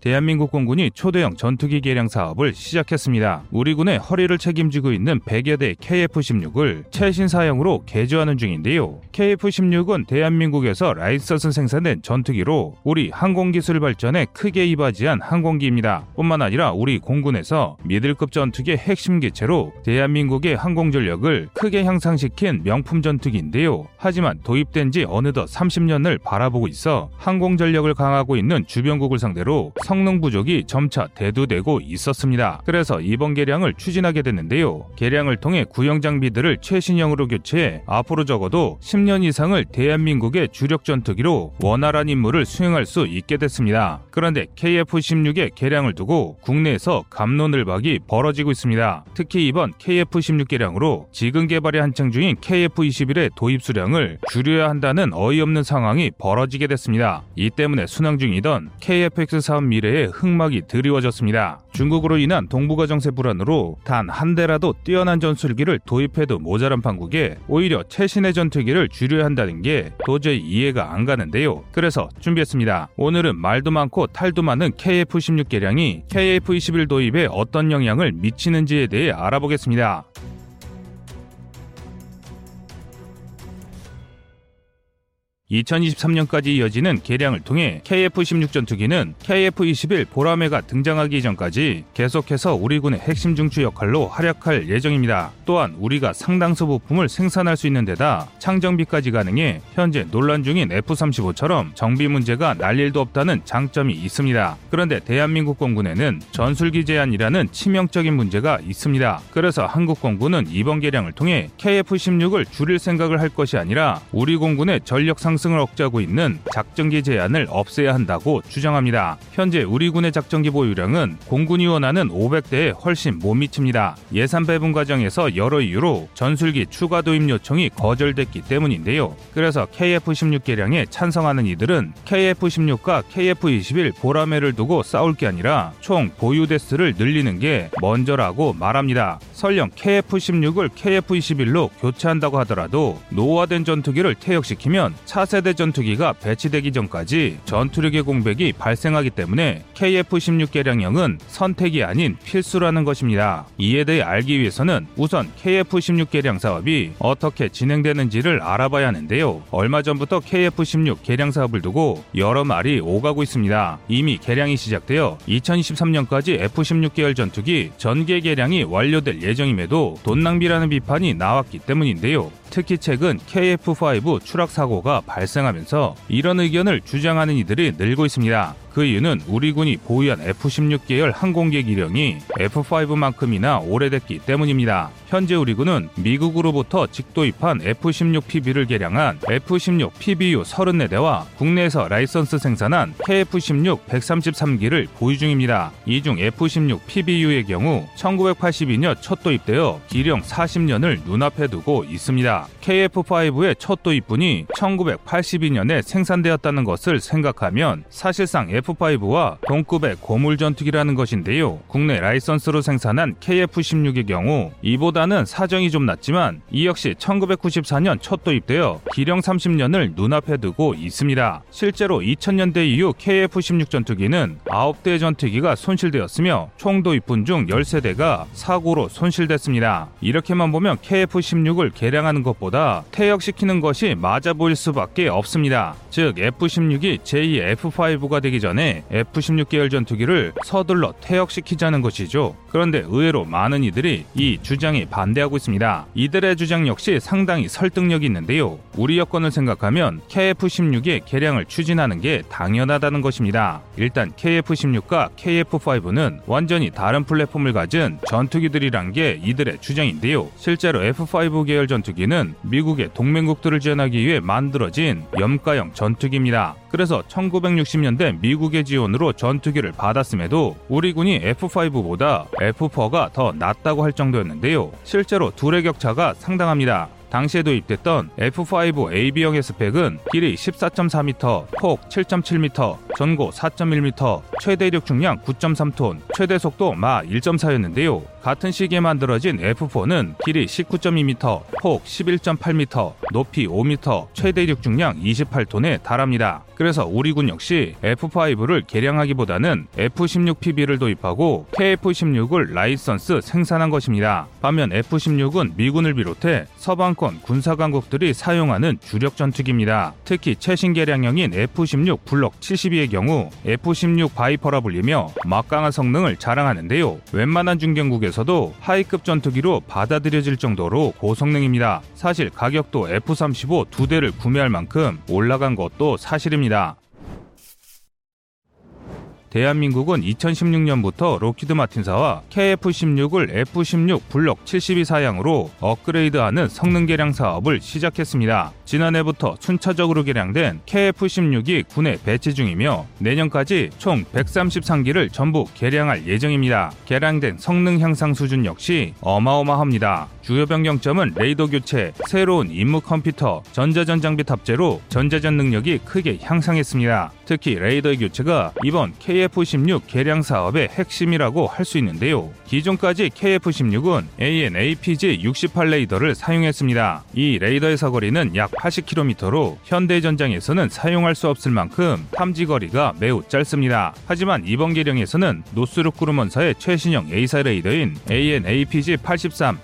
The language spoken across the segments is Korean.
대한민국 공군이 초대형 전투기 개량 사업을 시작했습니다. 우리 군의 허리를 책임지고 있는 100여 대 KF-16을 최신 사형으로 개조하는 중인데요. KF-16은 대한민국에서 라이선스 생산된 전투기로 우리 항공기술 발전에 크게 이바지한 항공기입니다. 뿐만 아니라 우리 공군에서 미들급 전투기의 핵심 기체로 대한민국의 항공전력을 크게 향상시킨 명품 전투기인데요. 하지만 도입된 지 어느덧 30년을 바라보고 있어 항공전력을 강하고 있는 주변국을 상대로 성능 부족이 점차 대두되고 있었습니다. 그래서 이번 개량을 추진하게 됐는데요. 개량을 통해 구형 장비들을 최신형으로 교체해 앞으로 적어도 10년 이상을 대한민국의 주력 전투기로 원활한 임무를 수행할 수 있게 됐습니다. 그런데 KF-16의 개량을 두고 국내에서 감론을박이 벌어지고 있습니다. 특히 이번 KF-16 개량으로 지금 개발이 한창 중인 KF-21의 도입 수량을 줄여야 한다는 어이없는 상황이 벌어지게 됐습니다. 이 때문에 순항 중이던 KF-X 사업 미 래에 흑막이 드리워졌습니다. 중국으로 인한 동북아 정세 불안으로 단 한 대라도 뛰어난 전술기를 도입해도 모자란 판국에 오히려 최신의 전투기를 줄여야 한다는 게 도저히 이해가 안 가는데요. 그래서 준비했습니다. 오늘은 말도 많고 탈도 많은 KF-16 개량이 KF-21 도입에 어떤 영향을 미치는지에 대해 알아보겠습니다. 2023년까지 이어지는 개량을 통해 KF-16 전투기는 KF-21 보라매가 등장하기 이전까지 계속해서 우리 군의 핵심 중추 역할로 활약할 예정입니다. 또한 우리가 상당수 부품을 생산할 수 있는 데다 창정비까지 가능해 현재 논란 중인 F-35처럼 정비 문제가 날 일도 없다는 장점이 있습니다. 그런데 대한민국 공군에는 전술기 제한이라는 치명적인 문제가 있습니다. 그래서 한국 공군은 이번 개량을 통해 KF-16을 줄일 생각을 할 것이 아니라 우리 공군의 전력 상 상승을 억제하고 있는 작전기 제한을 없애야 한다고 주장합니다. 현재 우리 군의 작전기 보유량은 공군이 원하는 500대에 훨씬 못 미칩니다. 예산 배분 과정에서 여러 이유로 전술기 추가 도입 요청이 거절됐기 때문인데요. 그래서 KF-16 개량에 찬성하는 이들은 KF-16과 KF-21 보라매를 두고 싸울 게 아니라 총 보유 대수를 늘리는 게 먼저라고 말합니다. 설령 KF-16을 KF-21로 교체한다고 하더라도 노화된 전투기를 퇴역시키면 차 차세대 전투기가 배치되기 전까지 전투력의 공백이 발생하기 때문에 KF-16 개량형은 선택이 아닌 필수라는 것입니다. 이에 대해 알기 위해서는 우선 KF-16 개량 사업이 어떻게 진행되는지를 알아봐야 하는데요. 얼마 전부터 KF-16 개량 사업을 두고 여러 말이 오가고 있습니다. 이미 개량이 시작되어 2023년까지 F-16 계열 전투기 전개 개량이 완료될 예정임에도 돈 낭비라는 비판이 나왔기 때문인데요. 특히 최근 KF5 추락 사고가 발 생하면서 이런 의견을 주장하는 이들이 늘고 있습니다. 그 이유는 우리 군이 보유한 F-16 계열 항공기 기령이 F-5만큼이나 오래됐기 때문입니다. 현재 우리 군은 미국으로부터 직도입한 F-16PB를 개량한 F-16 PBU 34대와 국내에서 라이선스 생산한 KF-16 133기를 보유 중입니다. 이 중 F-16 PBU의 경우 1982년 첫 도입되어 기령 40년을 눈앞에 두고 있습니다. KF-5의 첫 도입분이 1982년에 생산되었다는 것을 생각하면 사실상 F F5와 동급의 고물 전투기라는 것인데요. 국내 라이선스로 생산한 KF-16의 경우 이보다는 사정이 좀 낫지만 이 역시 1994년 첫 도입되어 기령 30년을 눈앞에 두고 있습니다. 실제로 2000년대 이후 KF-16 전투기는 9대 전투기가 손실되었으며 총 도입분 중 13대가 사고로 손실됐습니다. 이렇게만 보면 KF-16을 개량하는 것보다 퇴역시키는 것이 맞아 보일 수밖에 없습니다. 즉 F-16이 제2 F5가 되기 전에 전에 F-16 계열 전투기를 서둘러 퇴역시키자는 것이죠. 그런데 의외로 많은 이들이 이 주장에 반대하고 있습니다. 이들의 주장 역시 상당히 설득력이 있는데요. 우리 여건을 생각하면 KF-16의 개량을 추진하는 게 당연하다는 것입니다. 일단 KF-16과 KF-5는 완전히 다른 플랫폼을 가진 전투기들이란 게 이들의 주장인데요. 실제로 F-5 계열 전투기는 미국의 동맹국들을 지원하기 위해 만들어진 염가형 전투기입니다. 그래서 1960년대 미국 의 지원으로 전투기를 받았음에도 우리 군이 F5보다 F4가 더 낫다고 할 정도였는데요. 실제로 둘의 격차가 상당합니다. 당시에 도입됐던 F5 AB형 스펙은 길이 14.4m, 폭 7.7m, 전고 4.1m, 최대 이력 중량 9.3톤, 최대 속도 마 1.4였는데요. 같은 시기에 만들어진 F4는 길이 19.2m, 폭 11.8m, 높이 5m, 최대 이륙 중량 28톤에 달합니다. 그래서 우리 군 역시 F5를 개량하기보다는 F-16PB를 도입하고 KF-16을 라이선스 생산한 것입니다. 반면 F-16은 미군을 비롯해 서방권 군사 강국들이 사용하는 주력 전투기입니다. 특히 최신 개량형인 F-16 블록 72의 경우 F-16 바이퍼라 불리며 막강한 성능을 자랑하는데요. 웬만한 중견국에서도 high급 전투기로 받아들여질 정도로 고성능입니다. 사실 가격도 F-35 두 대를 구매할 만큼 올라간 것도 사실입니다. 대한민국은 2016년부터 록히드 마틴사와 KF-16을 F-16 블록 72 사양으로 업그레이드하는 성능 개량 사업을 시작했습니다. 지난해부터 순차적으로 개량된 KF-16이 군에 배치 중이며 내년까지 총 133기를 전부 개량할 예정입니다. 개량된 성능 향상 수준 역시 어마어마합니다. 주요 변경점은 레이더 교체, 새로운 임무 컴퓨터, 전자전 장비 탑재로 전자전 능력이 크게 향상했습니다. 특히 레이더 교체가 이번 KF-16 개량 사업의 핵심이라고 할 수 있는데요. 기존까지 KF-16은 AN/APG-68 레이더를 사용했습니다. 이 레이더의 사거리는 약 80km로 현대 전장에서는 사용할 수 없을 만큼 탐지 거리가 매우 짧습니다. 하지만 이번 개량에서는 노스롭 그루먼사의 최신형 AESA 레이더인 AN/APG-83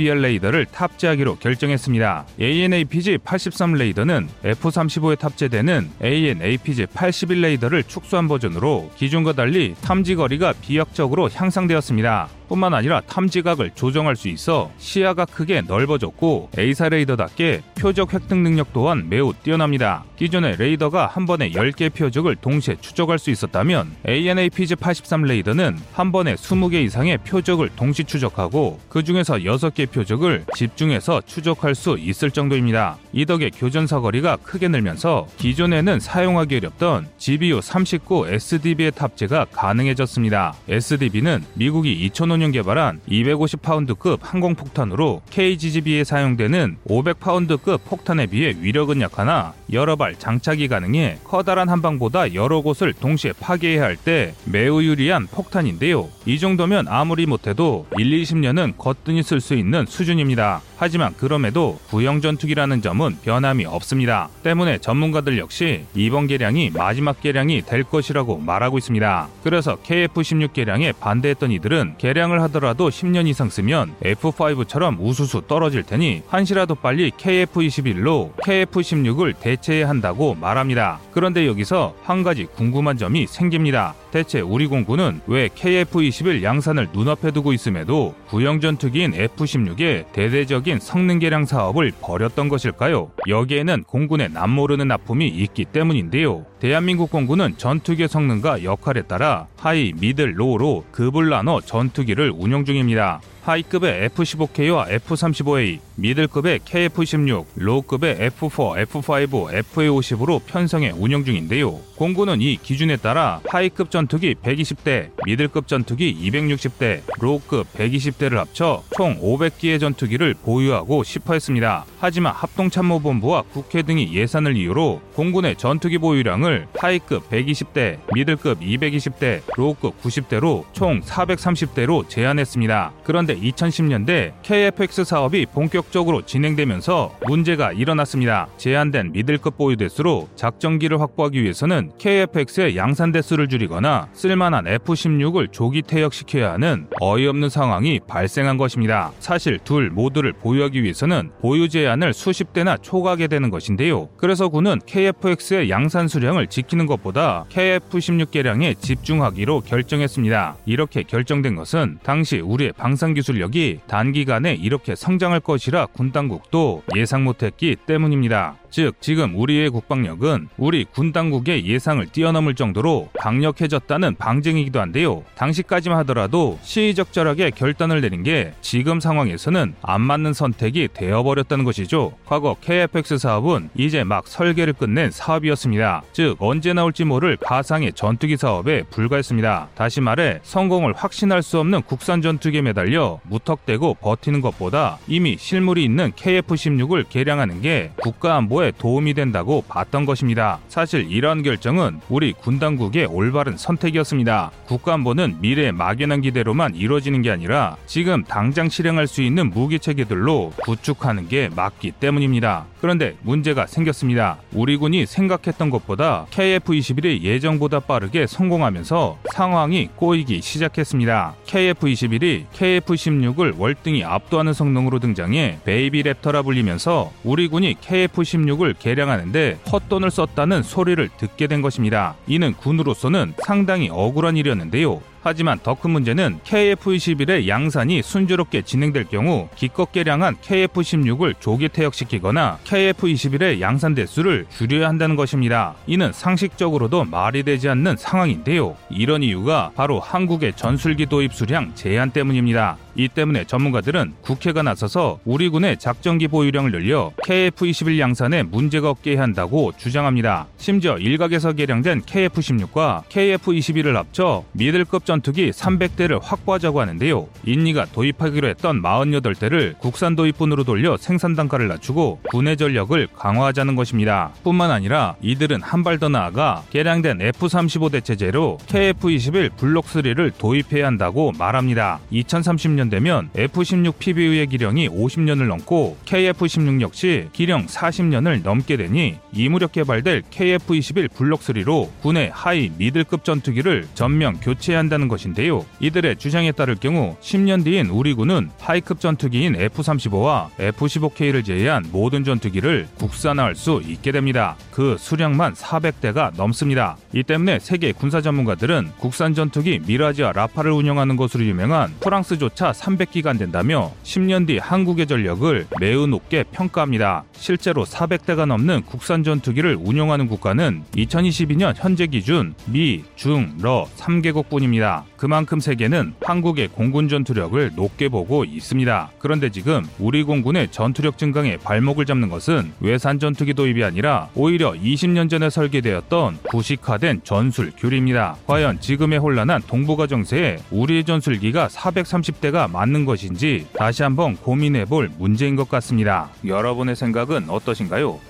SABR 레이더를 탑재하기로 결정했습니다. AN/APG-83 레이더는 F-35에 탑재되는 AN/APG-81 레이더를 축소한 버전으로 기존과 달리 탐지 거리가 비약적으로 향상되었습니다. 뿐만 아니라 탐지각을 조정할 수 있어 시야가 크게 넓어졌고 AESA 레이더답게 표적 획득 능력 또한 매우 뛰어납니다. 기존의 레이더가 한 번에 10개 표적을 동시에 추적할 수 있었다면 AN/APG-83 레이더는 한 번에 20개 이상의 표적을 동시 추적하고 그 중에서 6개 표적을 집중해서 추적할 수 있을 정도입니다. 이 덕에 교전 사거리가 크게 늘면서 기존에는 사용하기 어렵던 GBU 39 SDB의 탑재가 가능해졌습니다. SDB는 미국이 2005년 2015년 개발한 250파운드급 항공폭탄으로 KGGB에 사용되는 500파운드급 폭탄에 비해 위력은 약하나 여러 발 장착이 가능해 커다란 한 방보다 여러 곳을 동시에 파괴해야 할 때 매우 유리한 폭탄인데요. 이 정도면 아무리 못해도 1, 20년은 거뜬히 쓸 수 있는 수준입니다. 하지만 그럼에도 구형 전투기라는 점은 변함이 없습니다. 때문에 전문가들 역시 이번 개량이 마지막 개량이 될 것이라고 말하고 있습니다. 그래서 KF-16 개량에 반대했던 이들은 개량을 하더라도 10년 이상 쓰면 F5처럼 우수수 떨어질 테니 한시라도 빨리 KF-21로 KF-16을 대체해야 한다고 말합니다. 그런데 여기서 한 가지 궁금한 점이 생깁니다. 대체 우리 공군은 왜 KF-21 양산을 눈앞에 두고 있음에도 구형 전투기인 F-16의 대대적인 성능 개량 사업을 벌였던 것일까요? 여기에는 공군의 남모르는 아픔이 있기 때문인데요. 대한민국 공군은 전투기의 성능과 역할에 따라 high, middle, low로 급을 나눠 전투기를 운영 중입니다. high급의 F-15K와 F-35A, middle급의 KF-16, low급의 F-4, F-5, FA-50으로 편성해 운영 중인데요. 공군은 이 기준에 따라 high급 전투기 120대, middle급 전투기 260대, low급 120대를 합쳐 총 500기의 전투기를 보유하고 싶어 했습니다. 하지만 합동참모본부와 국회 등이 예산을 이유로 공군의 전투기 보유량을 high급 120대, middle급 220대, low급 90대로 총 430대로 제한했습니다. 그런데 2010년대 KFX 사업이 본격적으로 진행되면서 문제가 일어났습니다. 제한된 middle급 보유 대수로 작전기를 확보하기 위해서는 KFX의 양산 대수를 줄이거나 쓸만한 F-16을 조기 퇴역시켜야 하는 어이없는 상황이 발생한 것입니다. 사실 둘 모두를 보유하기 위해서는 보유 제한을 수십 대나 초과하게 되는 것인데요. 그래서 군은 KFX의 양산 수량을 지키는 것보다 KF-16 개량에 집중하기로 결정했습니다. 이렇게 결정된 것은 당시 우리의 방산 기술력이 단기간에 이렇게 성장할 것이라 군 당국도 예상 못했기 때문입니다. 즉 지금 우리의 국방력은 우리 군 당국의 예상을 뛰어넘을 정도로 강력해졌다는 방증이기도 한데요. 당시까지만 하더라도 시의적절하게 결단을 내린 게 지금 상황에서는 안 맞는 선택이 되어버렸다는 것이죠. 과거 KFX 사업은 이제 막 설계를 끝낸 사업이었습니다. 즉 언제 나올지 모를 가상의 전투기 사업에 불과했습니다. 다시 말해 성공을 확신할 수 없는 국산 전투기에 매달려 무턱대고 버티는 것보다 이미 실물이 있는 KF-16을 개량하는 게 국가 안보 에 확보에 도움이 된다고 봤던 것입니다. 사실 이러한 결정은 우리 군 당국의 올바른 선택이었습니다. 국가안보는 미래의 막연한 기대로만 이루어지는 게 아니라 지금 당장 실행할 수 있는 무기 체계들로 구축하는 게 맞기 때문입니다. 그런데 문제가 생겼습니다. 우리 군이 생각했던 것보다 KF-21이 예정보다 빠르게 성공하면서 상황이 꼬이기 시작했습니다. KF-21이 KF-16을 월등히 압도하는 성능으로 등장해 베이비 랩터라 불리면서 우리 군이 KF-16 을 개량하는데 헛돈을 썼다는 소리를 듣게 된 것입니다. 이는 군으로서는 상당히 억울한 일이었는데요. 하지만 더 큰 문제는 KF-21의 양산이 순조롭게 진행될 경우 기껏 개량한 KF-16을 조기 퇴역시키거나 KF-21의 양산 대수를 줄여야 한다는 것입니다. 이는 상식적으로도 말이 되지 않는 상황인데요. 이런 이유가 바로 한국의 전술기 도입 수량 제한 때문입니다. 이 때문에 전문가들은 국회가 나서서 우리 군의 작전기 보유량을 늘려 KF-21 양산에 문제가 없게 해야 한다고 주장합니다. 심지어 일각에서 개량된 KF-16과 KF-21을 합쳐 미들급 전투기 300대를 확보하자고 하는데요. 인니가 도입하기로 했던 48대를 국산 도입분으로 돌려 생산 단가를 낮추고 군의 전력을 강화하자는 것입니다. 뿐만 아니라 이들은 한 발 더 나아가 개량된 F-35 대 체제로 KF-21 블록 3를 도입해야 한다고 말합니다. 2030년 되면 F-16 PBU의 기령이 50년을 넘고 KF-16 역시 기령 40년을 넘게 되니 이 무렵 개발될 KF-21 블록 3로 군의 high middle급 전투기를 전면 교체해야 한다는 것인데요. 이들의 주장에 따를 경우 10년 뒤인 우리 군은 high급 전투기인 F-35와 F-15K를 제외한 모든 전투기를 국산화할 수 있게 됩니다. 그 수량만 400대가 넘습니다. 이 때문에 세계 군사 전문가들은 국산 전투기 미라지와 라팔을 운영하는 것으로 유명한 프랑스조차 300기가 안 된다며 10년 뒤 한국의 전력을 매우 높게 평가합니다. 실제로 400대가 넘는 국산 전투기를 운영하는 국가는 2022년 현재 기준 미, 중, 러 3개국뿐입니다. 그만큼 세계는 한국의 공군 전투력을 높게 보고 있습니다. 그런데 지금 우리 공군의 전투력 증강에 발목을 잡는 것은 외산 전투기 도입이 아니라 오히려 20년 전에 설계되었던 부식화된 전술 규리입니다. 과연 지금의 혼란한 동북아 정세에 우리의 전술기가 430대가 맞는 것인지 다시 한번 고민해 볼 문제인 것 같습니다. 여러분의 생각은 어떠신가요?